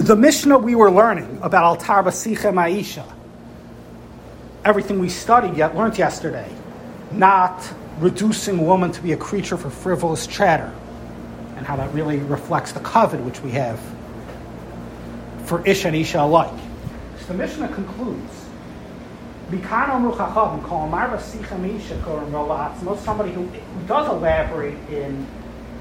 The Mishnah we were learning about Al Tarba Sicha Maisha, everything we studied yet learned yesterday, not reducing woman to be a creature for frivolous chatter, and how that really reflects the kavod which we have for Ish and Isha alike. So the Mishnah concludes. Somebody who, who does elaborate in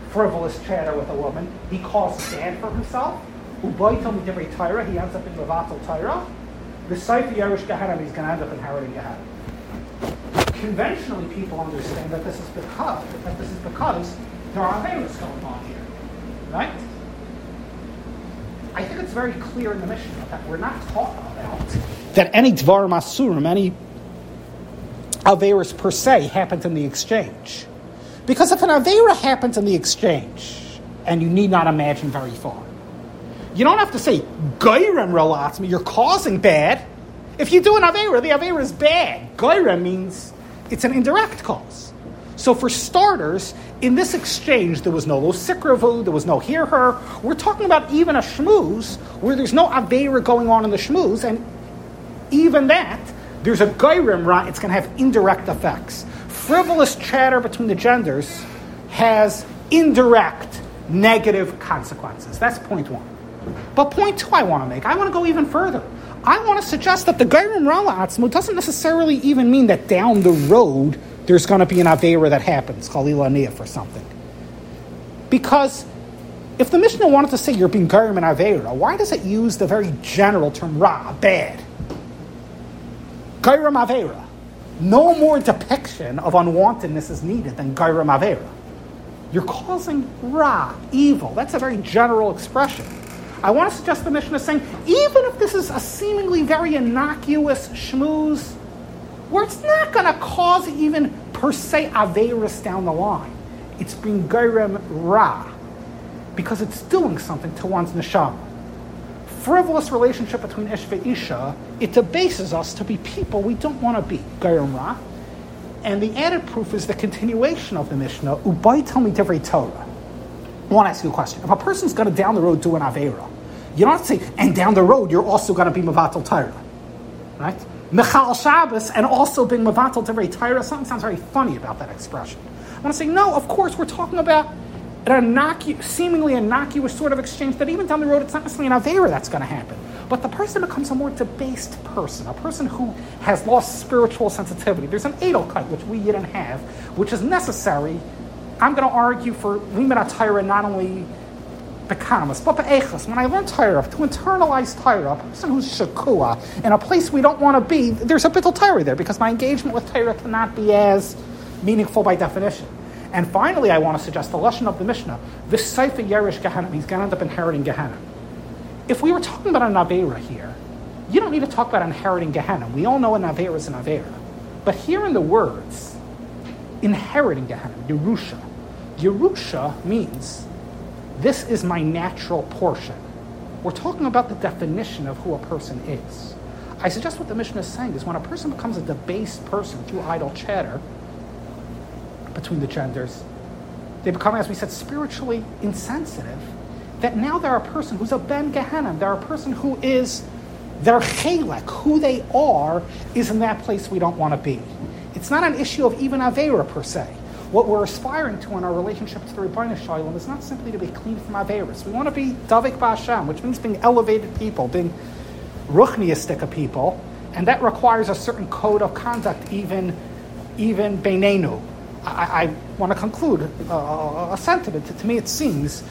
frivolous chatter with a woman, he calls stand for himself. Ubaytom Divrei Torah, he ends up in Levatel Torah. The Saifa Yerush Gehenna, he's going to end up in inheriting Gehenna. Conventionally, people understand that this is because that this is because there are Averis going on here, right? I think it's very clear in the Mishnah that we're not talking about that any Dvar Masurim, any Averis per se, happens in the exchange. Because if an Avera happens in the exchange, and you need not imagine very far, you don't have to say, Gairem relatsmi, you're causing bad. If you do an Avera, the Avera is bad. Gairem means it's an indirect cause. So for starters, in this exchange, there was no lo sikravu, there was no hear her. We're talking about even a shmooze where there's no Avera going on in the shmooze, and even that, there's a Gairim right, it's going to have indirect effects. Frivolous chatter between the genders has indirect negative consequences. That's point one. But point two I want to make, I want to go even further. I want to suggest that the Gairim Rala Atzmo doesn't necessarily even mean that down the road there's going to be an Avera that happens, Khalila Niyaf or something. Because if the Mishnah wanted to say you're being Gairim and Avera, why does it use the very general term Ra, bad? Gairim Avera. No more depiction of unwantedness is needed than Gairim Avera. You're causing Ra, evil. That's a very general expression. I want to suggest the Mishnah is saying, even if this is a seemingly very innocuous shmooze, where it's not going to cause even per se Averis down the line, it's being Gairem Ra, because it's doing something to one's neshama. Frivolous relationship between Ish and Isha, it debases us to be people we don't want to be, Gairem Ra. And the added proof is the continuation of the Mishnah, me Divrei Torah. I want to ask you a question. If a person's going to down the road do an Avera, you don't have to say, and down the road you're also going to be Mavatal Torah. Right? Mechal Shabbos and also being Mavatal Divrei Torah. Something sounds very funny about that expression. I want to say, no, of course, we're talking about an innocu- seemingly innocuous sort of exchange that even down the road it's not necessarily an Avera that's going to happen. But the person becomes a more debased person, a person who has lost spiritual sensitivity. There's an Edelkeit, which we didn't have, which is necessary I'm going to argue for limit Torah not only economist, but be'echas. When I learn Torah, to internalize Torah, a person who's shakua, in a place we don't want to be, there's a bittul Torah there because my engagement with Torah cannot be as meaningful by definition. And finally, I want to suggest the lesson of the Mishnah. This Seifa Yerish Gehenna, he's going to end up inheriting Gehenna. If we were talking about an Avera here, you don't need to talk about inheriting Gehenna. We all know an Avera is an Avera. But here in the words, inheriting Gehenna, Yerusha, Yerusha means this is my natural portion. We're talking about the definition of who a person is. I suggest what the Mishnah is saying is when a person becomes a debased person through idle chatter between the genders, they become, as we said, spiritually insensitive. That now they're a person who's a Ben Gehenna, they're a person who is their chelek, who they are, is in that place we don't want to be. It's not an issue of even Avera per se. What we're aspiring to in our relationship to the Ribono Shel Olam is not simply to be clean from Averis. We want to be Davik Ba'Hashem, which means being elevated people, being Ruchniistic people, and that requires a certain code of conduct, even, even Beinenu. I, I want to conclude uh, a sentiment. To me, it seems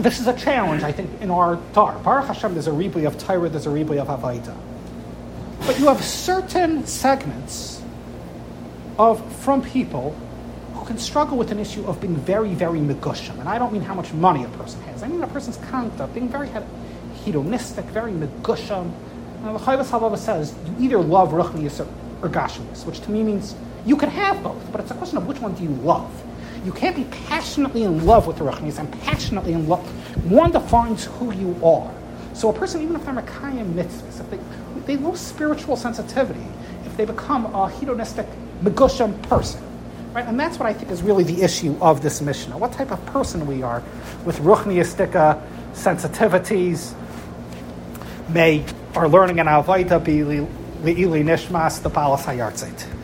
this is a challenge, I think, in our Tar. Baruch Hashem, there's a ribuy of Torah, there's a ribuy of Avaita. But you have certain segments of from people can struggle with an issue of being very, very megushim. And I don't mean how much money a person has. I mean a person's conduct, being very hedonistic, very megushim. And the Chovos HaLevavos says you either love ruchnius or, or gashmius, which to me means you can have both, but it's a question of which one do you love. You can't be passionately in love with the ruchnius and passionately in love. One defines who you are. So a person, even if they're Mekayim mitzvahs, if they, they lose spiritual sensitivity, if they become a hedonistic, megushim person, Right? And that's what I think is really the issue of this Mishnah. What type of person we are with ruchniistika sensitivities, May our learning in Alvaita be Le'ili Nishmas, the Balas Hayartzit.